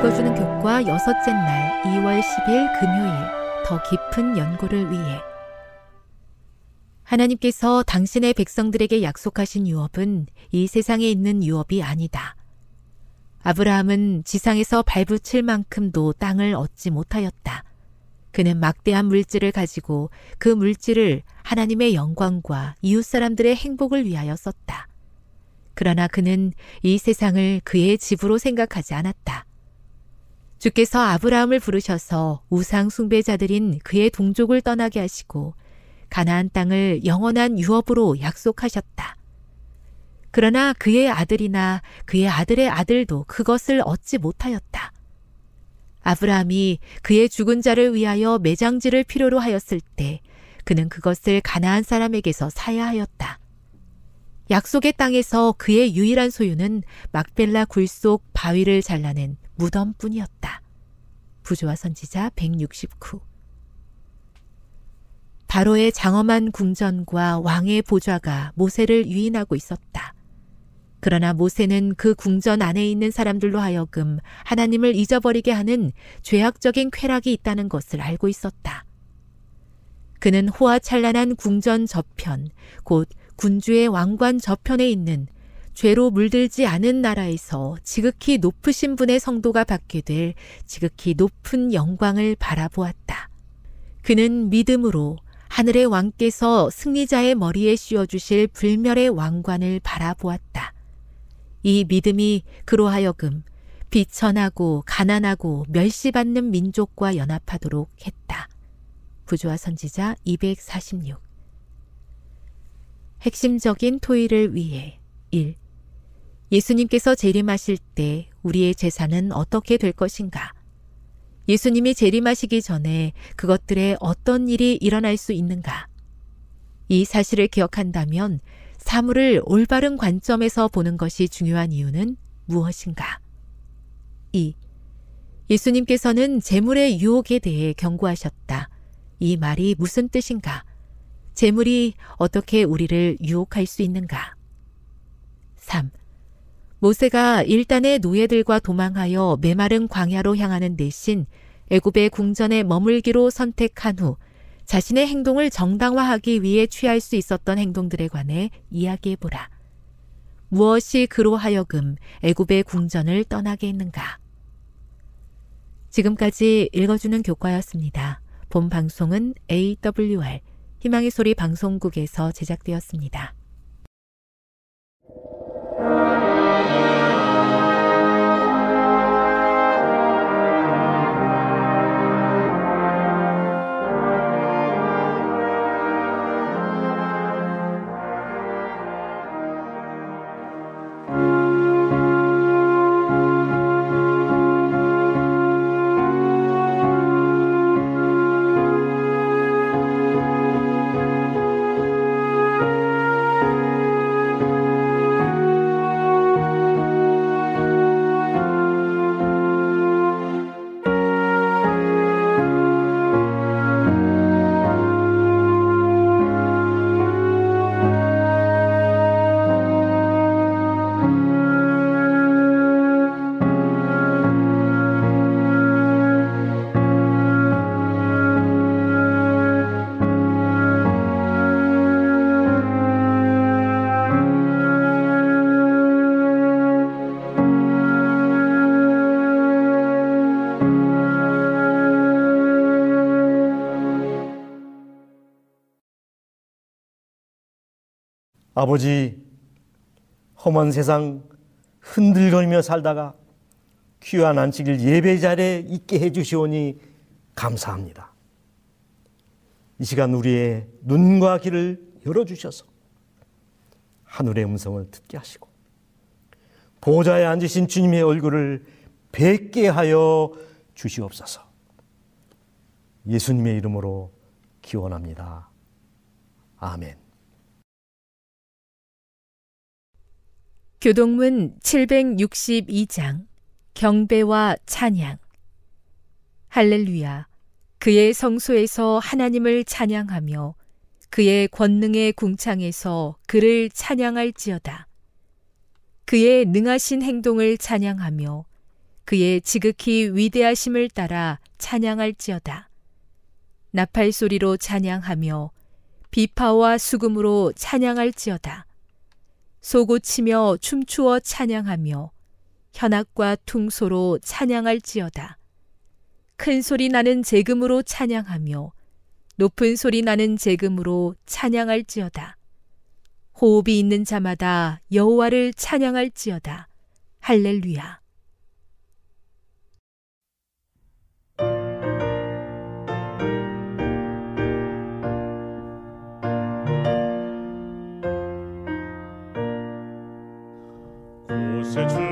읽어주는 교과 여섯째 날 2월 10일 금요일 더 깊은 연구를 위해 하나님께서 당신의 백성들에게 약속하신 유업은 이 세상에 있는 유업이 아니다. 아브라함은 지상에서 발붙일 만큼도 땅을 얻지 못하였다. 그는 막대한 물질을 가지고 그 물질을 하나님의 영광과 이웃 사람들의 행복을 위하여 썼다. 그러나 그는 이 세상을 그의 집으로 생각하지 않았다. 주께서 아브라함을 부르셔서 우상 숭배자들인 그의 동족을 떠나게 하시고 가나안 땅을 영원한 유업으로 약속하셨다. 그러나 그의 아들이나 그의 아들의 아들도 그것을 얻지 못하였다. 아브라함이 그의 죽은 자를 위하여 매장지를 필요로 하였을 때 그는 그것을 가나안 사람에게서 사야 하였다. 약속의 땅에서 그의 유일한 소유는 막벨라 굴 속 바위를 잘라낸 무덤뿐이었다. 부조와 선지자 169 바로의 장엄한 궁전과 왕의 보좌가 모세를 유인하고 있었다. 그러나 모세는 그 궁전 안에 있는 사람들로 하여금 하나님을 잊어버리게 하는 죄악적인 쾌락이 있다는 것을 알고 있었다. 그는 호화찬란한 궁전 저편, 곧 군주의 왕관 저편에 있는 죄로 물들지 않은 나라에서 지극히 높으신 분의 성도가 받게 될 지극히 높은 영광을 바라보았다. 그는 믿음으로 하늘의 왕께서 승리자의 머리에 씌워주실 불멸의 왕관을 바라보았다. 이 믿음이 그로 하여금 비천하고 가난하고 멸시받는 민족과 연합하도록 했다. 부조와 선지자 246 핵심적인 토의를 위해 1. 예수님께서 재림하실 때 우리의 재산은 어떻게 될 것인가? 예수님이 재림하시기 전에 그것들에 어떤 일이 일어날 수 있는가? 이 사실을 기억한다면 사물을 올바른 관점에서 보는 것이 중요한 이유는 무엇인가? 2. 예수님께서는 재물의 유혹에 대해 경고하셨다. 이 말이 무슨 뜻인가? 재물이 어떻게 우리를 유혹할 수 있는가? 3. 모세가 일단의 노예들과 도망하여 메마른 광야로 향하는 대신 애굽의 궁전에 머물기로 선택한 후 자신의 행동을 정당화하기 위해 취할 수 있었던 행동들에 관해 이야기해 보라. 무엇이 그로 하여금 애굽의 궁전을 떠나게 했는가? 지금까지 읽어주는 교과였습니다. 본 방송은 AWR 희망의 소리 방송국에서 제작되었습니다. 아버지, 험한 세상 흔들거리며 살다가 귀한 안식일 예배 자리에 있게 해주시오니 감사합니다. 이 시간 우리의 눈과 귀를 열어주셔서 하늘의 음성을 듣게 하시고 보좌에 앉으신 주님의 얼굴을 뵙게 하여 주시옵소서. 예수님의 이름으로 기원합니다. 아멘. 교동문 762장 경배와 찬양. 할렐루야. 그의 성소에서 하나님을 찬양하며 그의 권능의 궁창에서 그를 찬양할지어다. 그의 능하신 행동을 찬양하며 그의 지극히 위대하심을 따라 찬양할지어다. 나팔 소리로 찬양하며 비파와 수금으로 찬양할지어다 소고치며 춤추어 찬양하며 현악과 퉁소로 찬양할지어다. 큰 소리 나는 재금으로 찬양하며 높은 소리 나는 재금으로 찬양할지어다. 호흡이 있는 자마다 여호와를 찬양할지어다. 할렐루야. such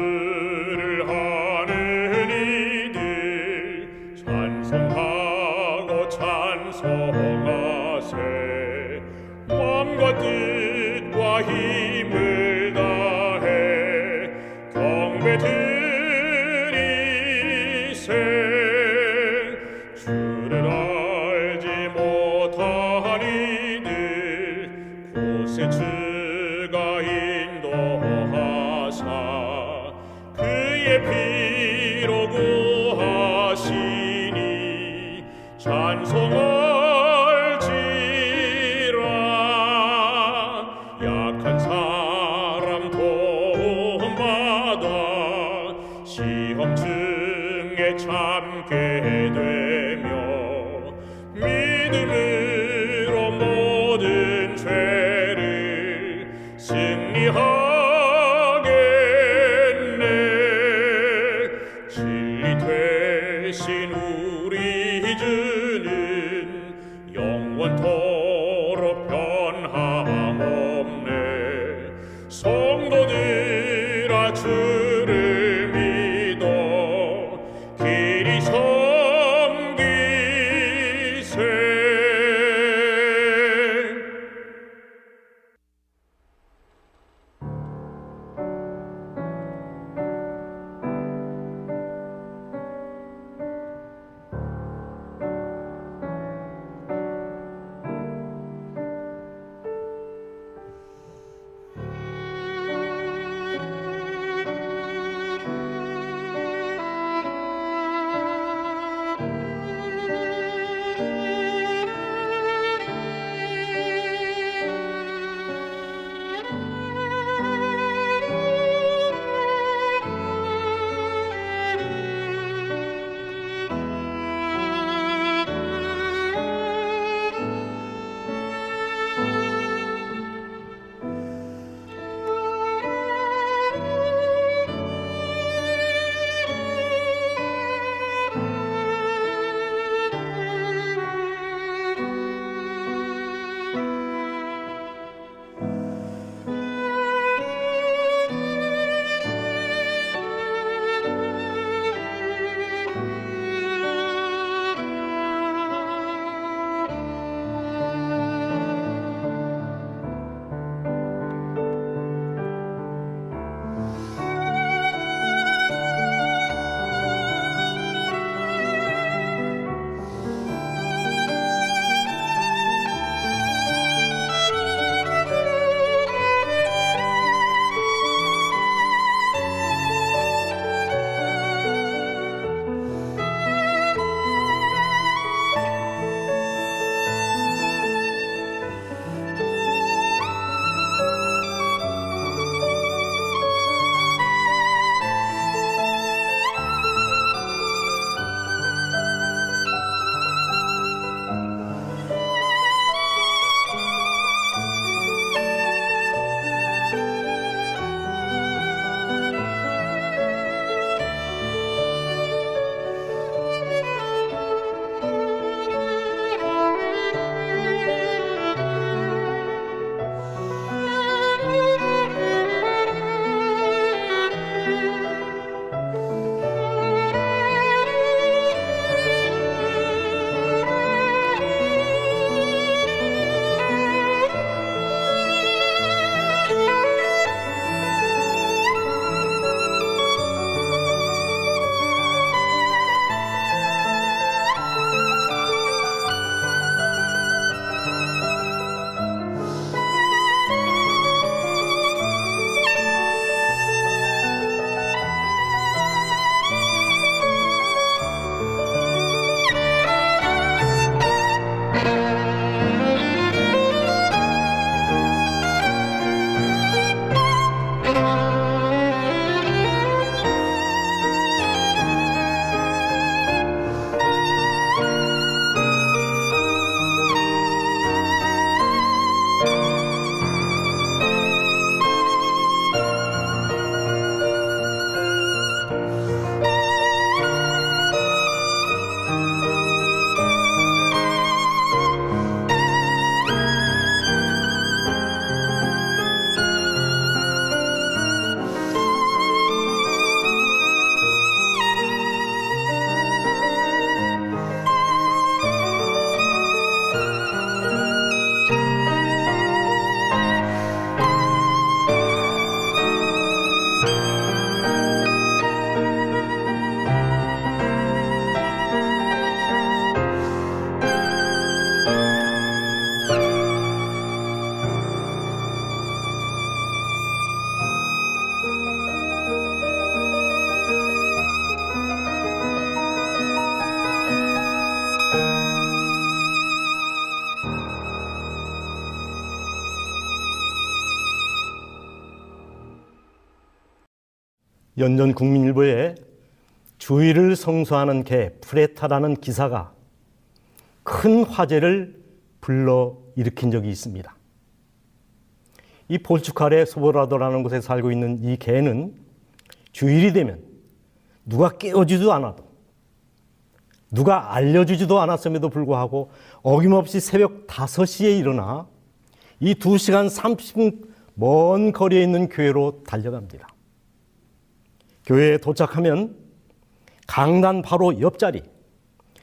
연전 국민일보에 주의를 성소하는 개 프레타라는 기사가 큰 화제를 불러 일으킨 적이 있습니다. 이 포르투갈의 소보라도라는 곳에 살고 있는 이 개는 주일이 되면 누가 깨워주지도 않아도 누가 알려주지도 않았음에도 불구하고 어김없이 새벽 5시에 일어나 이 2시간 30분 먼 거리에 있는 교회로 달려갑니다. 교회에 도착하면 강단 바로 옆자리,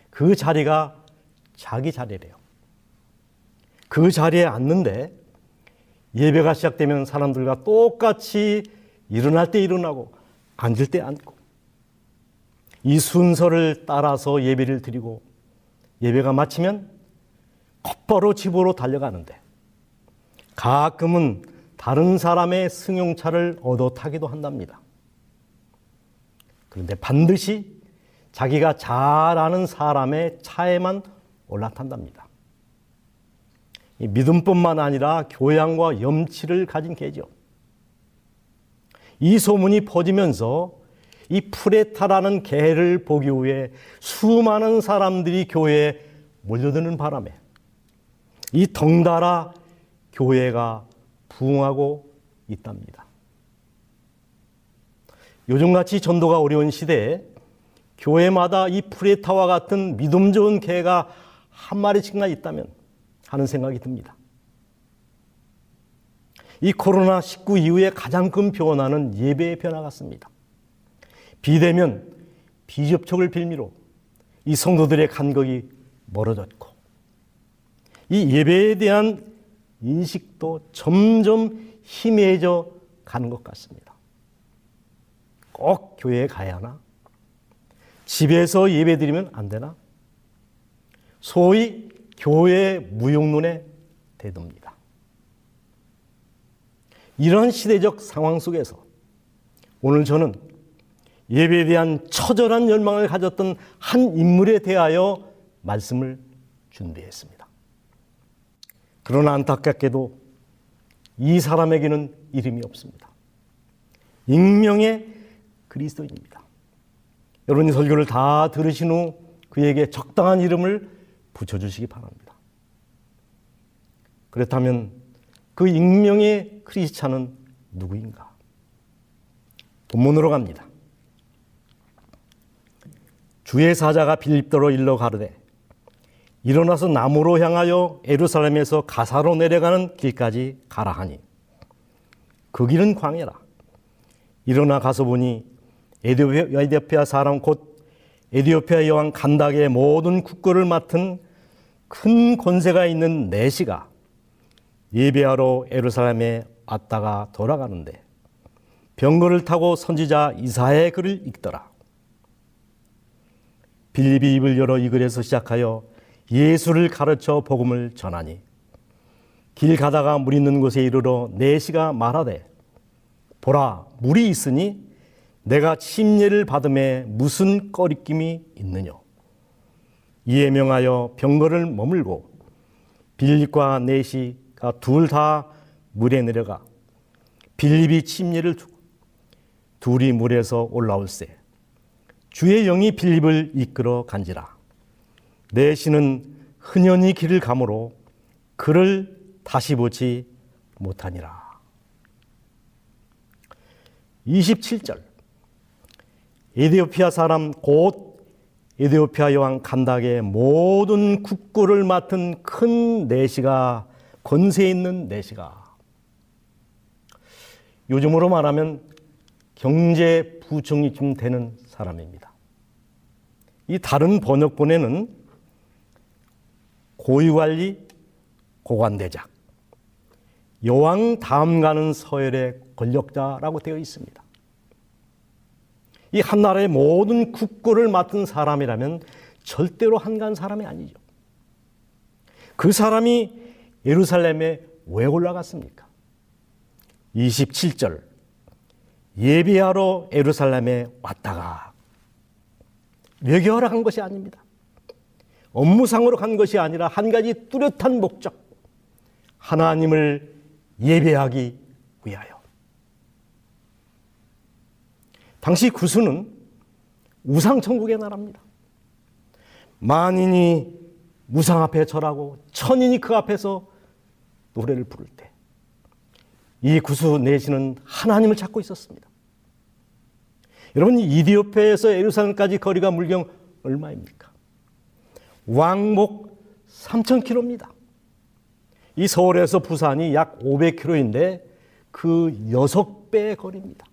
그 자리가 자기 자리래요. 그 자리에 앉는데 예배가 시작되면 사람들과 똑같이 일어날 때 일어나고 앉을 때 앉고 이 순서를 따라서 예배를 드리고 예배가 마치면 곧바로 집으로 달려가는데 가끔은 다른 사람의 승용차를 얻어 타기도 한답니다. 그런데 반드시 자기가 잘 아는 사람의 차에만 올라탄답니다. 믿음뿐만 아니라 교양과 염치를 가진 개죠. 이 소문이 퍼지면서 이 프레타라는 개를 보기 위해 수많은 사람들이 교회에 몰려드는 바람에 이 덩달아 교회가 부흥하고 있답니다. 요즘같이 전도가 어려운 시대에 교회마다 이 프레타와 같은 믿음 좋은 개가 한 마리씩나 있다면 하는 생각이 듭니다. 이 코로나19 이후에 가장 큰 변화는 예배의 변화 같습니다. 비대면, 비접촉을 빌미로 이 성도들의 간격이 멀어졌고, 이 예배에 대한 인식도 점점 희미해져 가는 것 같습니다. 꼭 교회에 가야 하나? 집에서 예배 드리면 안 되나? 소위 교회 무용론에 대듭니다. 이런 시대적 상황 속에서 오늘 저는 예배에 대한 처절한 열망을 가졌던 한 인물에 대하여 말씀을 준비했습니다. 그러나 안타깝게도 이 사람에게는 이름이 없습니다. 익명의 그리스도인입니다. 여러분이 설교를 다 들으신 후 그에게 적당한 이름을 붙여주시기 바랍니다. 그렇다면 그 익명의 크리스찬은 누구인가? 본문으로 갑니다. 주의 사자가 빌립도로 일러 가르되 일어나서 남으로 향하여 에루살렘에서 가사로 내려가는 길까지 가라 하니 그 길은 광야라. 일어나 가서 보니 에디오피아 사람 곧 에디오피아 여왕 간닥의 모든 국거를 맡은 큰 권세가 있는 내시가 예배하러 에루살렘에 왔다가 돌아가는데 병거를 타고 선지자 이사의 글을 읽더라. 빌립이 입을 열어 이 글에서 시작하여 예수를 가르쳐 복음을 전하니 길 가다가 물 있는 곳에 이르러 내시가 말하되 보라 물이 있으니 내가 침례를 받음에 무슨 꺼리낌이 있느냐 이에 명하여 병거를 머물고 빌립과 내시가 둘 다 물에 내려가 빌립이 침례를 주고 둘이 물에서 올라올세. 주의 영이 빌립을 이끌어 간지라. 내시는 흔연히 길을 가므로 그를 다시 보지 못하니라. 27절 에디오피아 사람 곧 에디오피아 여왕 간닥의 모든 국고를 맡은 큰 내시가 권세 있는 내시가 요즘으로 말하면 경제 부총리쯤 되는 사람입니다. 이 다른 번역본에는 고위관리 고관대작 여왕 다음 가는 서열의 권력자라고 되어 있습니다. 이 한 나라의 모든 국고를 맡은 사람이라면 절대로 한간 사람이 아니죠. 그 사람이 예루살렘에 왜 올라갔습니까? 27절 예비하러 예루살렘에 왔다가 외교하러 간 것이 아닙니다. 업무상으로 간 것이 아니라 한 가지 뚜렷한 목적. 하나님을 예배하기 위하여. 당시 구수는 우상천국의 나라입니다. 만인이 무상 앞에 절하고 천인이 그 앞에서 노래를 부를 때 이 구수 내시는 하나님을 찾고 있었습니다. 여러분 이디오페에서 에루살렘까지 거리가 물경 얼마입니까? 왕복 3,000km입니다. 이 서울에서 부산이 약 500km인데 그 6배의 거리입니다.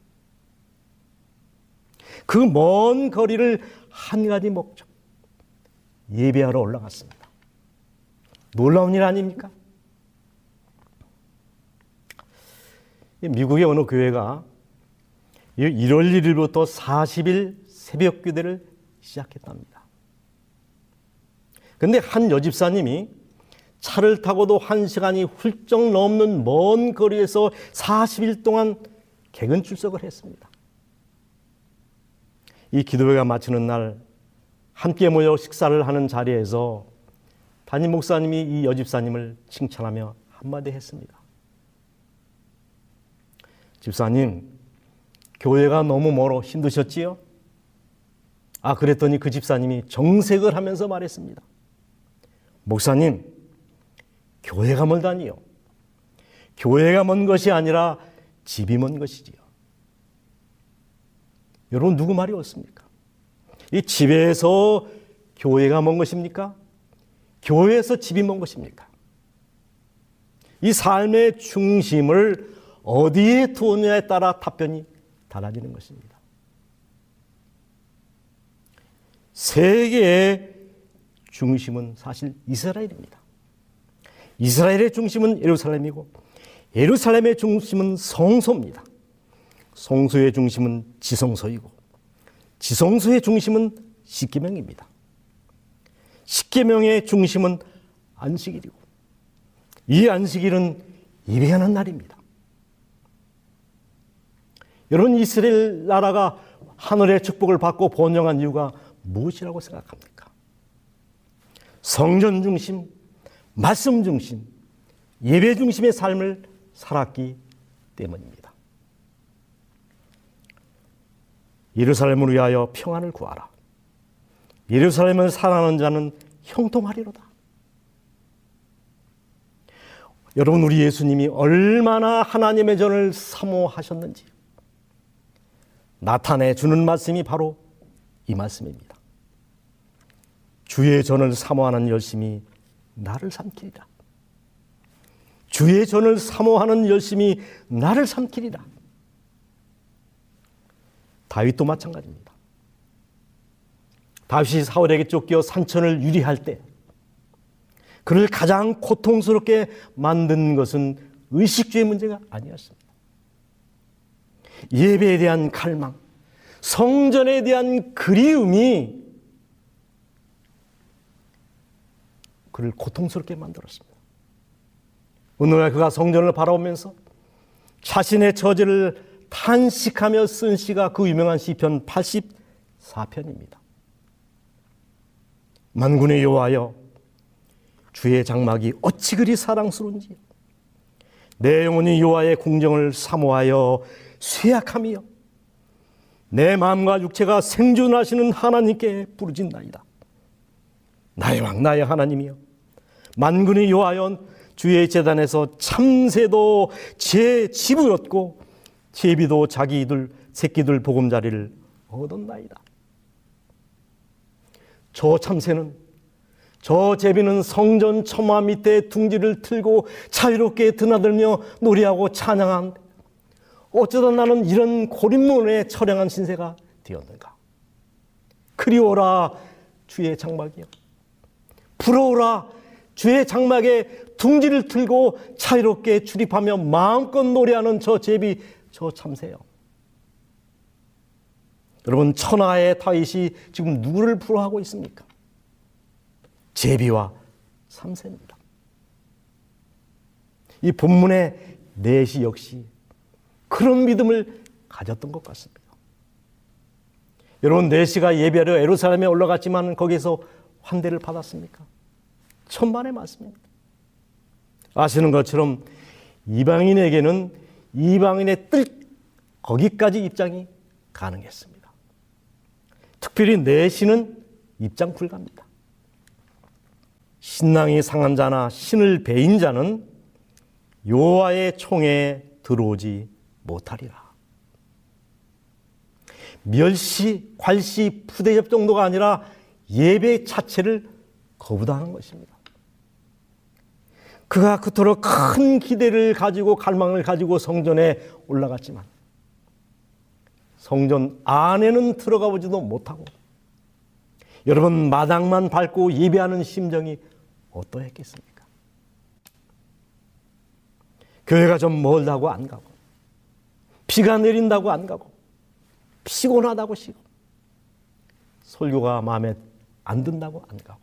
그 먼 거리를 한 가지 목적, 예배하러 올라갔습니다. 놀라운 일 아닙니까? 미국의 어느 교회가 1월 1일부터 40일 새벽 교대를 시작했답니다. 근데 한 여집사님이 차를 타고도 한 시간이 훌쩍 넘는 먼 거리에서 40일 동안 개근 출석을 했습니다. 이 기도회가 마치는 날 함께 모여 식사를 하는 자리에서 담임 목사님이 이 여집사님을 칭찬하며 한마디 했습니다. 집사님, 교회가 너무 멀어 힘드셨지요? 아, 그랬더니 그 집사님이 정색을 하면서 말했습니다. 목사님, 교회가 멀다니요. 교회가 먼 것이 아니라 집이 먼 것이지요. 여러분, 누구 말이 옳습니까? 이 집에서 교회가 먼 것입니까? 교회에서 집이 먼 것입니까? 이 삶의 중심을 어디에 두느냐에 따라 답변이 달라지는 것입니다. 세계의 중심은 사실 이스라엘입니다. 이스라엘의 중심은 예루살렘이고 예루살렘의 중심은 성소입니다. 성소의 중심은 지성소이고 지성소의 중심은 십계명입니다. 십계명의 중심은 안식일이고 이 안식일은 예배하는 날입니다. 여러분 이스라엘 나라가 하늘의 축복을 받고 번영한 이유가 무엇이라고 생각합니까? 성전 중심, 말씀 중심, 예배 중심의 삶을 살았기 때문입니다. 예루살렘을 위하여 평안을 구하라. 예루살렘을 사랑하는 자는 형통하리로다. 여러분 우리 예수님이 얼마나 하나님의 전을 사모하셨는지 나타내 주는 말씀이 바로 이 말씀입니다. 주의 전을 사모하는 열심이 나를 삼키리라. 주의 전을 사모하는 열심이 나를 삼키리라. 다윗도 마찬가지입니다. 다윗이 사울에게 쫓겨 산천을 유리할 때 그를 가장 고통스럽게 만든 것은 의식주의 문제가 아니었습니다. 예배에 대한 갈망, 성전에 대한 그리움이 그를 고통스럽게 만들었습니다. 오늘날 그가 성전을 바라보면서 자신의 처지를 탄식하며 쓴 시가 그 유명한 시편 84편입니다. 만군의 여호와여 주의 장막이 어찌 그리 사랑스러운지 내 영혼이 여호와의 궁정을 사모하여 쇠약함이여 내 마음과 육체가 생존하시는 하나님께 부르짖나이다. 나의 왕 나의 하나님이여 만군의 여호와여 주의 재단에서 참새도 제 집을 얻고 제비도 자기들 새끼들 보금자리를 얻었나이다. 저 참새는 저 제비는 성전 처마 밑에 둥지를 틀고 자유롭게 드나들며 노래하고 찬양한 어쩌다 나는 이런 고립문에 처량한 신세가 되었는가? 그리워라 주의 장막이여. 부러워라 주의 장막에 둥지를 틀고 자유롭게 출입하며 마음껏 노래하는 저 제비 저 참새요. 여러분 천하의 다윗이 지금 누구를 부러워하고 있습니까? 제비와 참새입니다. 이 본문의 넷이 역시 그런 믿음을 가졌던 것 같습니다. 여러분 넷시가 예배하러 에루살렘에 올라갔지만 거기서 환대를 받았습니까? 천만의 말씀입니다. 아시는 것처럼 이방인에게는 이방인의 뜻 거기까지 입장이 가능했습니다. 특별히 내신은 입장 불가입니다. 신랑이 상한 자나 신을 배인 자는 요하의 총에 들어오지 못하리라. 멸시, 괄시, 푸대접 정도가 아니라 예배 자체를 거부당한 것입니다. 그가 그토록 큰 기대를 가지고 갈망을 가지고 성전에 올라갔지만 성전 안에는 들어가 보지도 못하고 여러분 마당만 밟고 예배하는 심정이 어떠했겠습니까? 교회가 좀 멀다고 안 가고 비가 내린다고 안 가고 피곤하다고 쉬고 설교가 마음에 안 든다고 안 가고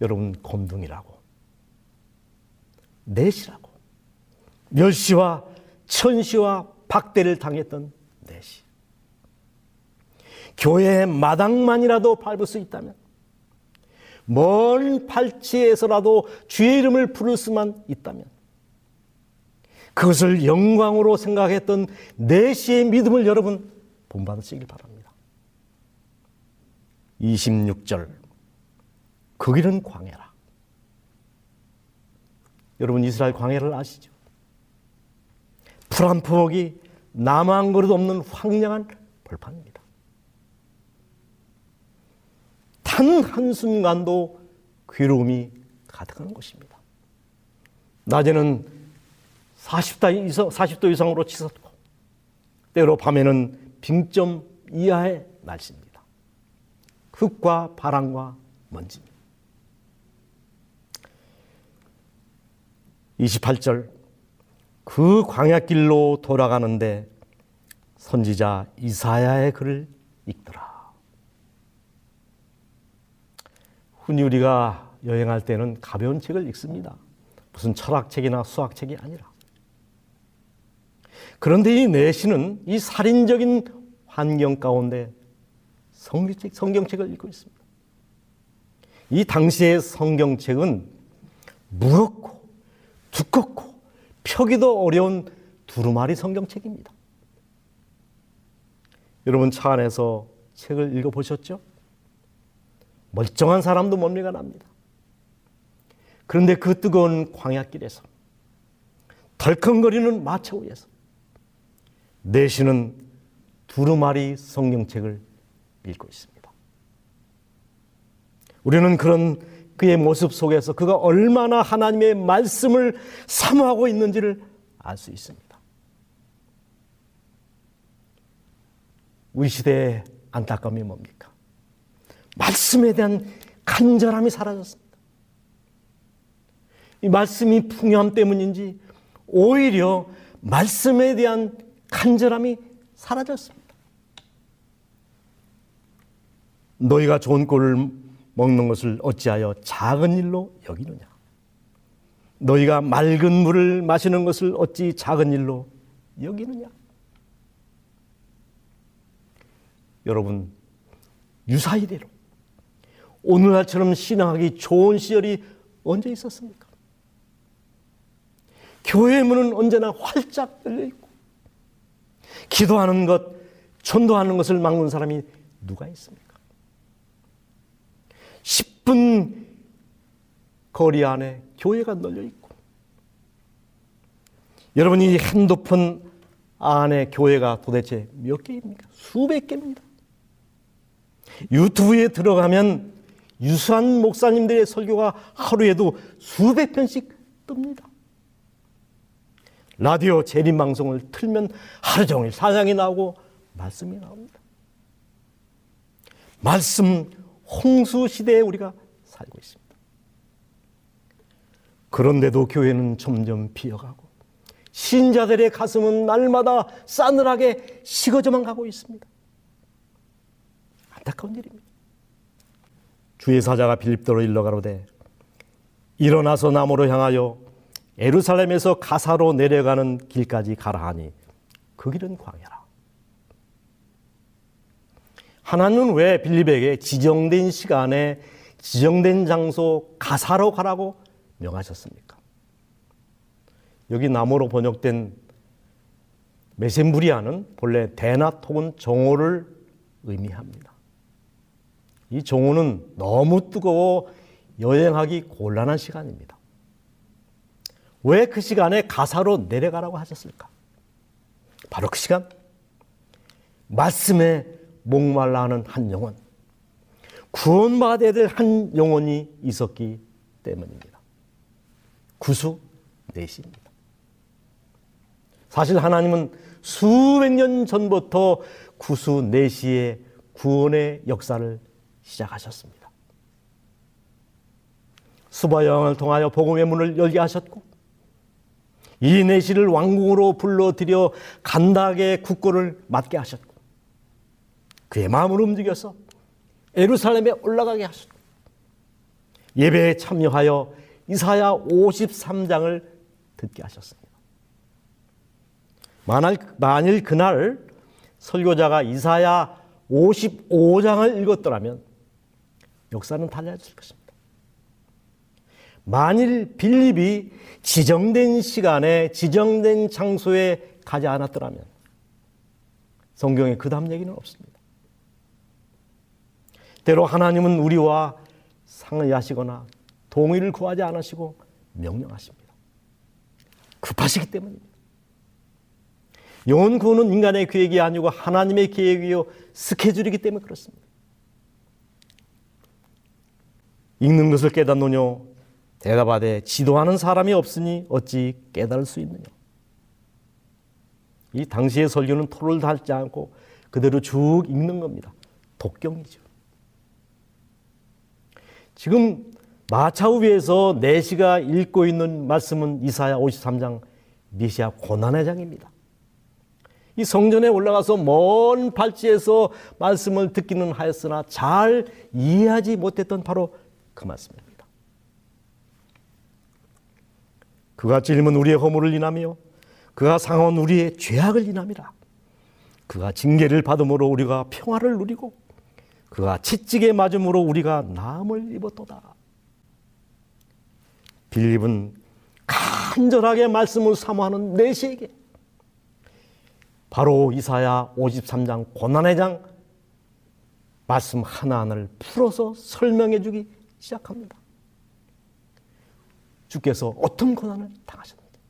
여러분 곰둥이라고 내시라고 멸시와 천시와 박대를 당했던 내시 교회 마당만이라도 밟을 수 있다면 먼 팔치에서라도 주의 이름을 부를 수만 있다면 그것을 영광으로 생각했던 내시의 믿음을 여러분 본받으시길 바랍니다. 26절 그 길은 광야라. 여러분 이스라엘 광야를 아시죠? 풀 한 포목이 나무 한 그릇 없는 황량한 벌판입니다. 단 한순간도 괴로움이 가득한 것입니다. 낮에는 40도, 이상, 40도 이상으로 치솟고 때로 밤에는 빙점 이하의 날씨입니다. 흙과 바람과 먼지. 28절 그 광야길로 돌아가는데 선지자 이사야의 글을 읽더라. 흔히 우리가 여행할 때는 가벼운 책을 읽습니다. 무슨 철학책이나 수학책이 아니라. 그런데 이 내시는 이 살인적인 환경 가운데 성경책, 성경책을 읽고 있습니다. 이 당시의 성경책은 무겁고 두껍고 펴기도 어려운 두루마리 성경책입니다. 여러분 차 안에서 책을 읽어보셨죠? 멀쩡한 사람도 뭡니가 납니다. 그런데 그 뜨거운 광야길에서 덜컹거리는 마차 위에서 내시는 두루마리 성경책을 읽고 있습니다. 우리는 그런 그의 모습 속에서 그가 얼마나 하나님의 말씀을 사모하고 있는지를 알 수 있습니다. 우리 시대의 안타까움이 뭡니까? 말씀에 대한 간절함이 사라졌습니다. 이 말씀이 풍요함 때문인지 오히려 말씀에 대한 간절함이 사라졌습니다. 너희가 좋은 꼴을 먹는 것을 어찌하여 작은 일로 여기느냐? 너희가 맑은 물을 마시는 것을 어찌 작은 일로 여기느냐? 여러분, 유사이대로 오늘날처럼 신앙하기 좋은 시절이 언제 있었습니까? 교회 문은 언제나 활짝 열려 있고, 기도하는 것, 전도하는 것을 막는 사람이 누가 있습니까? 10분 거리 안에 교회가 널려 있고, 여러분 이 핸드폰 안에 교회가 도대체 몇 개입니까? 수백 개입니다. 유튜브에 들어가면 유수한 목사님들의 설교가 하루에도 수백 편씩 뜹니다. 라디오 재림 방송을 틀면 하루 종일 사장이 나오고 말씀이 나옵니다. 말씀 홍수 시대에 우리가 살고 있습니다. 그런데도 교회는 점점 비어가고 신자들의 가슴은 날마다 싸늘하게 식어져만 가고 있습니다. 안타까운 일입니다. 주의 사자가 빌립도로 일러 가로되 일어나서 남으로 향하여 에루살렘에서 가사로 내려가는 길까지 가라 하니 그 길은 광야라. 하나님은 왜 빌립에게 지정된 시간에 지정된 장소 가사로 가라고 명하셨습니까? 여기 나무로 번역된 메셈부리아는 본래 대낮 혹은 정오를 의미합니다. 이 정오는 너무 뜨거워 여행하기 곤란한 시간입니다. 왜 그 시간에 가사로 내려가라고 하셨을까? 바로 그 시간 말씀에 목말라 하는 한 영혼 구원받아야 될 한 영혼이 있었기 때문입니다. 구수 내시입니다. 사실 하나님은 수백 년 전부터 구수 내시의 구원의 역사를 시작하셨습니다. 수바 여왕을 통하여 복음의 문을 열게 하셨고 이 내시를 왕궁으로 불러들여 간다하게 국고를 맡게 하셨고 그의 마음을 움직여서 에루살렘에 올라가게 하셨고 예배에 참여하여 이사야 53장을 듣게 하셨습니다. 만일, 만일 그날 설교자가 이사야 55장을 읽었더라면 역사는 달라졌을 것입니다. 만일 빌립이 지정된 시간에 지정된 장소에 가지 않았더라면 성경에 그 다음 얘기는 없습니다. 때로 하나님은 우리와 상의하시거나 동의를 구하지 않으시고 명령하십니다. 급하시기 때문입니다. 영혼 구원은 인간의 계획이 아니고 하나님의 계획이요 스케줄이기 때문에 그렇습니다. 읽는 것을 깨닫노뇨 대답하되 지도하는 사람이 없으니 어찌 깨달을 수 있느냐. 이 당시의 설교는 토를 달지 않고 그대로 쭉 읽는 겁니다. 독경이죠. 지금 마차우 위에서 내시가 읽고 있는 말씀은 이사야 53장 미시아 고난의 장입니다. 이 성전에 올라가서 먼 발치에서 말씀을 듣기는 하였으나 잘 이해하지 못했던 바로 그 말씀입니다. 그가 찔림은 우리의 허물을 인하며 그가 상한 우리의 죄악을 인함이라. 그가 징계를 받음으로 우리가 평화를 누리고 그가 채찍에 맞음으로 우리가 남을 입었도다. 빌립은 간절하게 말씀을 사모하는 내시에게 바로 이사야 53장 고난의 장 말씀 하나하나를 풀어서 설명해 주기 시작합니다. 주께서 어떤 고난을 당하셨는지,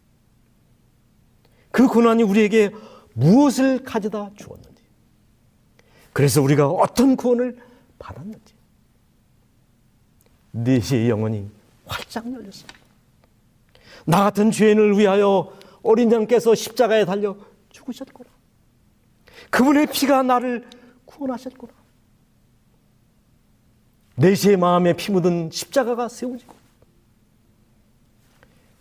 그 고난이 우리에게 무엇을 가져다 주었는지, 그래서 우리가 어떤 구원을 받았는지, 내시의 영혼이 활짝 열렸습니다. 나 같은 죄인을 위하여 어린 양께서 십자가에 달려 죽으셨구나. 그분의 피가 나를 구원하셨구나. 내시의 마음에 피 묻은 십자가가 세워지고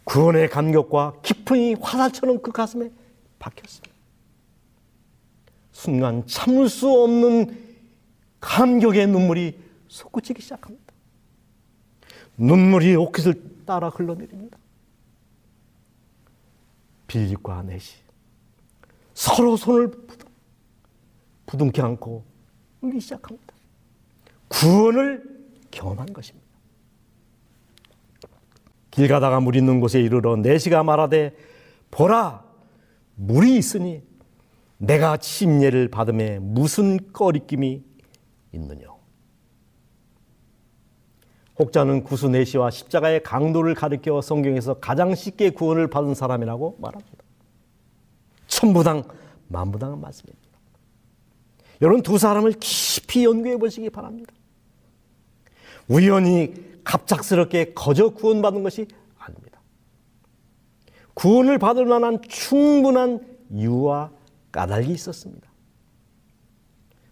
구원의 감격과 깊은이 화살처럼 그 가슴에 박혔습니다. 순간 참을 수 없는 감격의 눈물이 솟구치기 시작합니다. 눈물이 옷깃을 따라 흘러내립니다. 빌립과 넷이 서로 손을 부둥켜 안고 울기 시작합니다. 구원을 경험한 것입니다. 길 가다가 물 있는 곳에 이르러 내시가 말하되 보라 물이 있으니 내가 침례를 받음에 무슨 꺼리낌이 있느냐. 혹자는 구수 내시와 십자가의 강도를 가리켜 성경에서 가장 쉽게 구원을 받은 사람이라고 말합니다. 천부당 만부당은 말씀입니다. 여러분 두 사람을 깊이 연구해 보시기 바랍니다. 우연히 갑작스럽게 거저 구원받은 것이 아닙니다. 구원을 받을 만한 충분한 이유와 까닭이 있었습니다.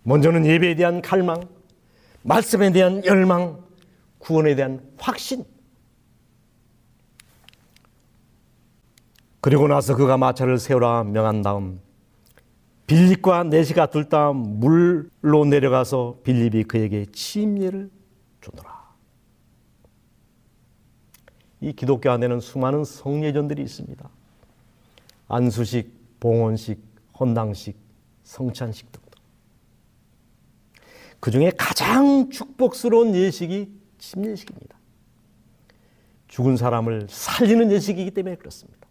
먼저는 예배에 대한 갈망, 말씀에 대한 열망, 구원에 대한 확신. 그리고 나서 그가 마차를 세우라 명한 다음 빌립과 내시가 둘 다 물로 내려가서 빌립이 그에게 침례를 주노라. 이 기독교 안에는 수많은 성례전들이 있습니다. 안수식, 봉헌식, 헌당식, 성찬식 등등. 그 중에 가장 축복스러운 예식이 침례식입니다. 죽은 사람을 살리는 예식이기 때문에 그렇습니다.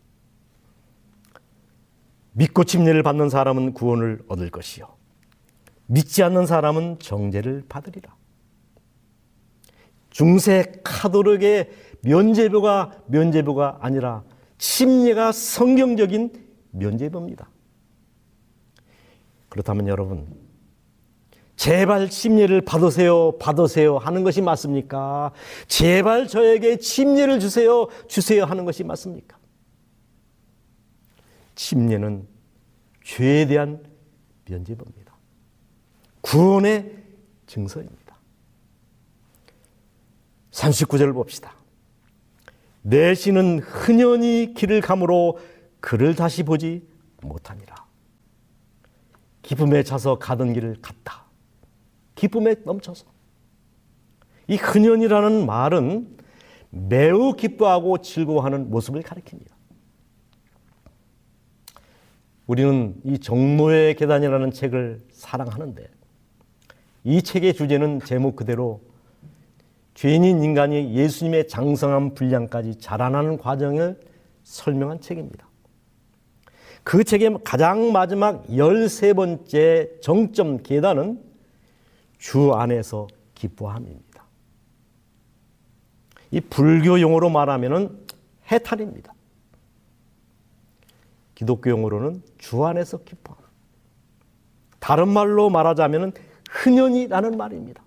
믿고 침례를 받는 사람은 구원을 얻을 것이요. 믿지 않는 사람은 정죄를 받으리라. 중세 카톨릭의 면제부가 면제부가 아니라 침례가 성경적인 면제부입니다. 그렇다면 여러분, 제발 침례를 받으세요, 받으세요 하는 것이 맞습니까? 제발 저에게 침례를 주세요, 주세요 하는 것이 맞습니까? 침례는 죄에 대한 면제부입니다. 구원의 증서입니다. 39절 봅시다. 내 신은 흔연히 길을 감으로 그를 다시 보지 못하니라. 기쁨에 차서 가던 길을 갔다. 기쁨에 넘쳐서. 이 흔연이라는 말은 매우 기뻐하고 즐거워하는 모습을 가리킵니다. 우리는 이 정노의 계단이라는 책을 사랑하는데 이 책의 주제는 제목 그대로 죄인인 인간이 예수님의 장성한 분량까지 자라나는 과정을 설명한 책입니다. 그 책의 가장 마지막 13번째 정점 계단은 주 안에서 기뻐함입니다. 이 불교 용어로 말하면 해탈입니다. 기독교 용어로는 주 안에서 기뻐함. 다른 말로 말하자면 흔연이라는 말입니다.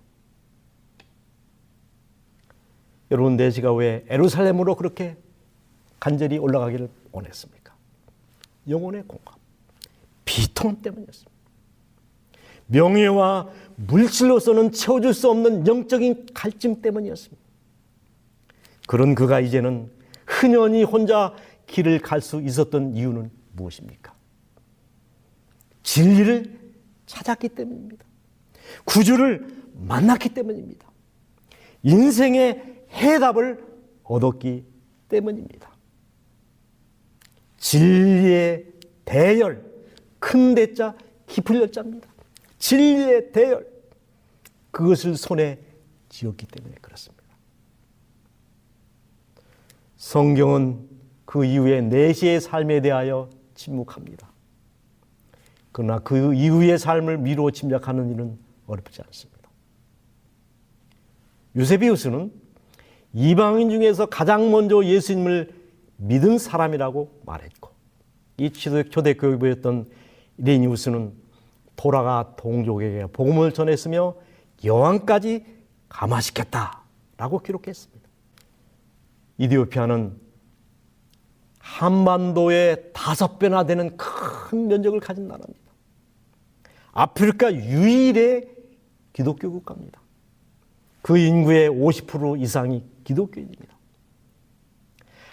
여러분 내시가 왜 에루살렘으로 그렇게 간절히 올라가기를 원했습니까? 영혼의 공감, 비통 때문이었습니다. 명예와 물질로서는 채워줄 수 없는 영적인 갈증 때문이었습니다. 그런 그가 이제는 흔연히 혼자 길을 갈 수 있었던 이유는 무엇입니까? 진리를 찾았기 때문입니다. 구주를 만났기 때문입니다. 인생의 해답을 얻었기 때문입니다. 진리의 대열, 큰 대자, 깊은 열자입니다. 진리의 대열, 그것을 손에 쥐었기 때문에 그렇습니다. 성경은 그 이후에 내시의 삶에 대하여 침묵합니다. 그러나 그 이후의 삶을 미루어 짐작하는 일은 어렵지 않습니다. 유세비우스는 이방인 중에서 가장 먼저 예수님을 믿은 사람이라고 말했고 이 초대 교회였던 이레니우스는 돌아가 동족에게 복음을 전했으며 여왕까지 감화시켰다라고 기록했습니다. 이디오피아는 한반도의 다섯 배나 되는 큰 면적을 가진 나라입니다. 아프리카 유일의 기독교 국가입니다. 그 인구의 50% 이상이 기독교인입니다.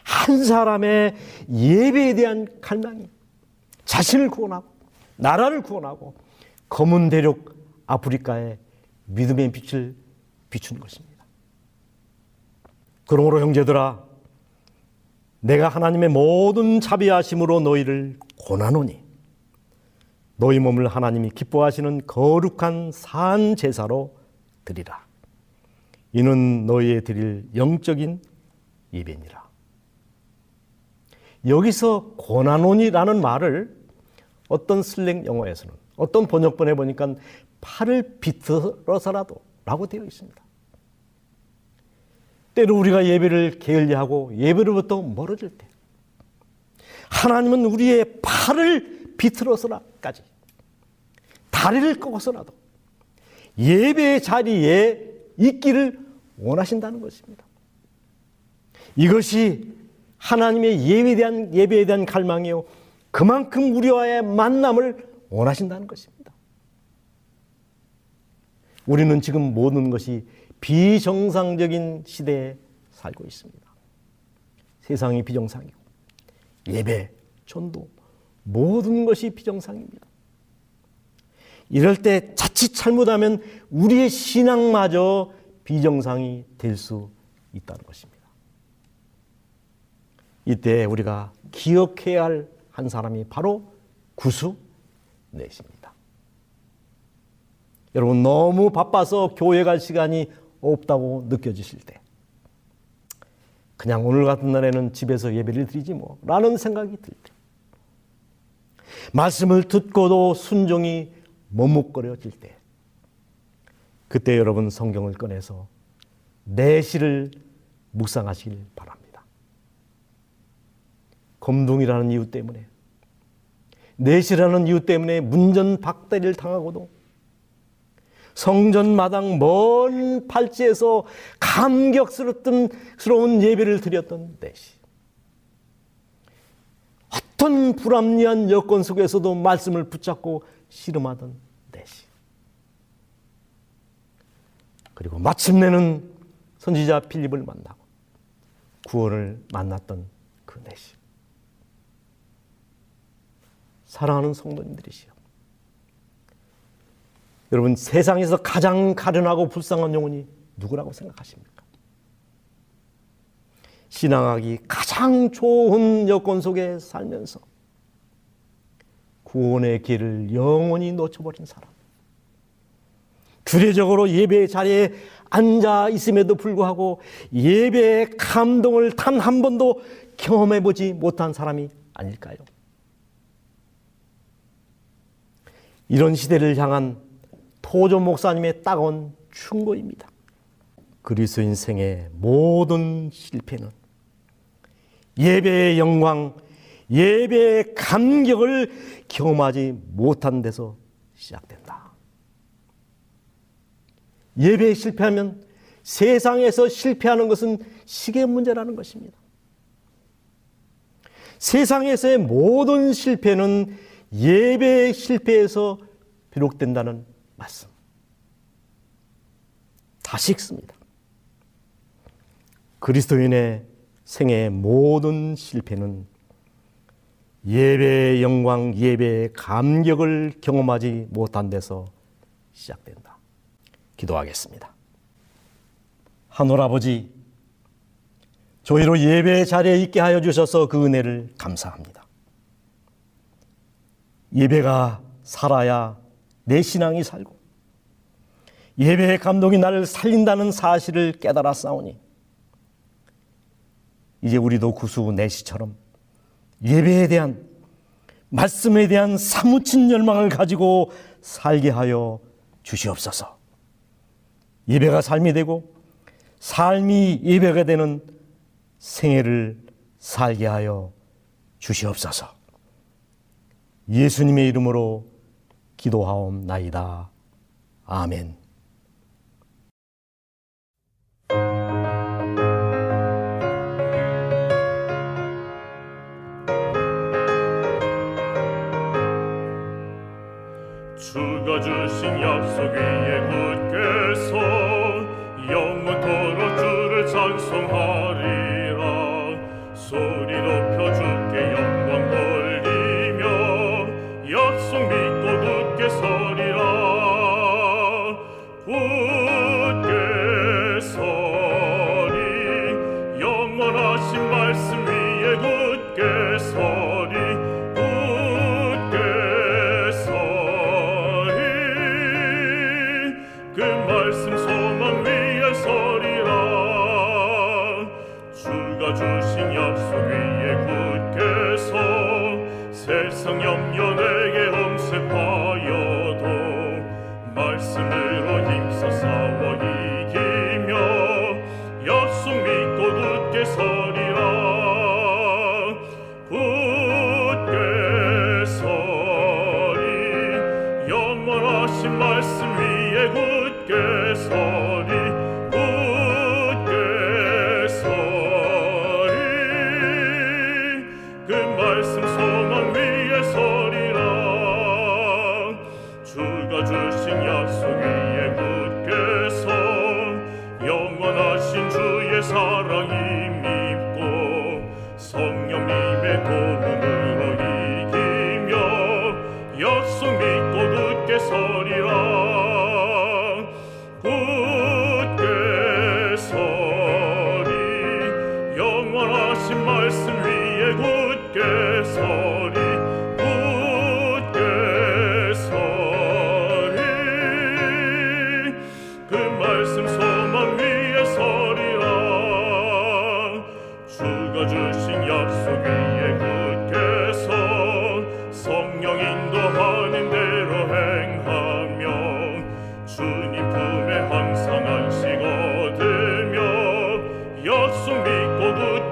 한 사람의 예배에 대한 갈망이 자신을 구원하고 나라를 구원하고 검은 대륙 아프리카의 믿음의 빛을 비추는 것입니다. 그러므로 형제들아 내가 하나님의 모든 자비하심으로 너희를 고나노니 너희 몸을 하나님이 기뻐하시는 거룩한 산 제사로 드리라. 이는 너희의 드릴 영적인 예배니라. 여기서 고나노니라는 말을 어떤 슬랭 영어에서는 어떤 번역본에 보니까 팔을 비틀어서라도 라고 되어 있습니다. 때로 우리가 예배를 게을리하고 예배로부터 멀어질 때 하나님은 우리의 팔을 비틀어서라까지 다리를 꺾어서라도 예배의 자리에 있기를 원하신다는 것입니다. 이것이 하나님의 예배에 대한 예배에 대한 갈망이요. 그만큼 우리와의 만남을 원하신다는 것입니다. 우리는 지금 모든 것이 비정상적인 시대에 살고 있습니다. 세상이 비정상이고 예배, 전도 모든 것이 비정상입니다. 이럴 때 자칫 잘못하면 우리의 신앙마저 비정상이 될 수 있다는 것입니다. 이때 우리가 기억해야 할 한 사람이 바로 구수 내십니다. 여러분 너무 바빠서 교회 갈 시간이 없다고 느껴지실 때 그냥 오늘 같은 날에는 집에서 예배를 드리지 뭐 라는 생각이 들 때 말씀을 듣고도 순종이 머뭇거려질 때, 그때 여러분 성경을 꺼내서 내시를 묵상하시길 바랍니다. 검둥이라는 이유 때문에, 내시라는 이유 때문에 문전 박대를 당하고도 성전 마당 먼 팔찌에서 감격스러운 예배를 드렸던 내시. 어떤 불합리한 여건 속에서도 말씀을 붙잡고 씨름하던 내시. 그리고 마침내는 선지자 필립을 만나고 구원을 만났던 그 내시. 사랑하는 성도님들이시여. 여러분 세상에서 가장 가련하고 불쌍한 영혼이 누구라고 생각하십니까? 신앙하기 가장 좋은 여건 속에 살면서 구원의 길을 영원히 놓쳐버린 사람. 주례적으로 예배 자리에 앉아 있음에도 불구하고 예배의 감동을 단 한 번도 경험해 보지 못한 사람이 아닐까요? 이런 시대를 향한 토조 목사님의 따가운 충고입니다. 그리스인 생의 모든 실패는 예배의 영광, 예배의 감격을 경험하지 못한 데서 시작된다. 예배에 실패하면 세상에서 실패하는 것은 시계 문제라는 것입니다. 세상에서의 모든 실패는 예배의 실패에서 비롯된다는 말씀. 다시 읽습니다. 그리스도인의 생애의 모든 실패는 예배의 영광, 예배의 감격을 경험하지 못한 데서 시작된다. 기도하겠습니다. 하늘 아버지, 저희로 예배 자리에 있게 하여 주셔서 그 은혜를 감사합니다. 예배가 살아야 내 신앙이 살고 예배의 감동이 나를 살린다는 사실을 깨달아 싸우니 이제 우리도 구수 내시처럼 예배에 대한 말씀에 대한 사무친 열망을 가지고 살게 하여 주시옵소서. 예배가 삶이 되고 삶이 예배가 되는 생애를 살게 하여 주시옵소서. 예수님의 이름으로 기도하옵나이다. 아멘. 주가 주신 약속 위에 굳게 서 영원토록 주를 찬송하 굳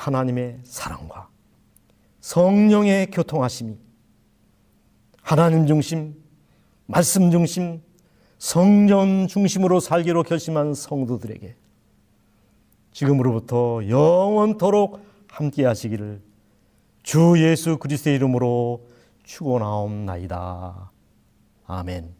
하나님의 사랑과 성령의 교통하심이 하나님 중심, 말씀 중심, 성전 중심으로 살기로 결심한 성도들에게 지금으로부터 영원토록 함께 하시기를 주 예수 그리스도의 이름으로 축원하옵나이다. 아멘.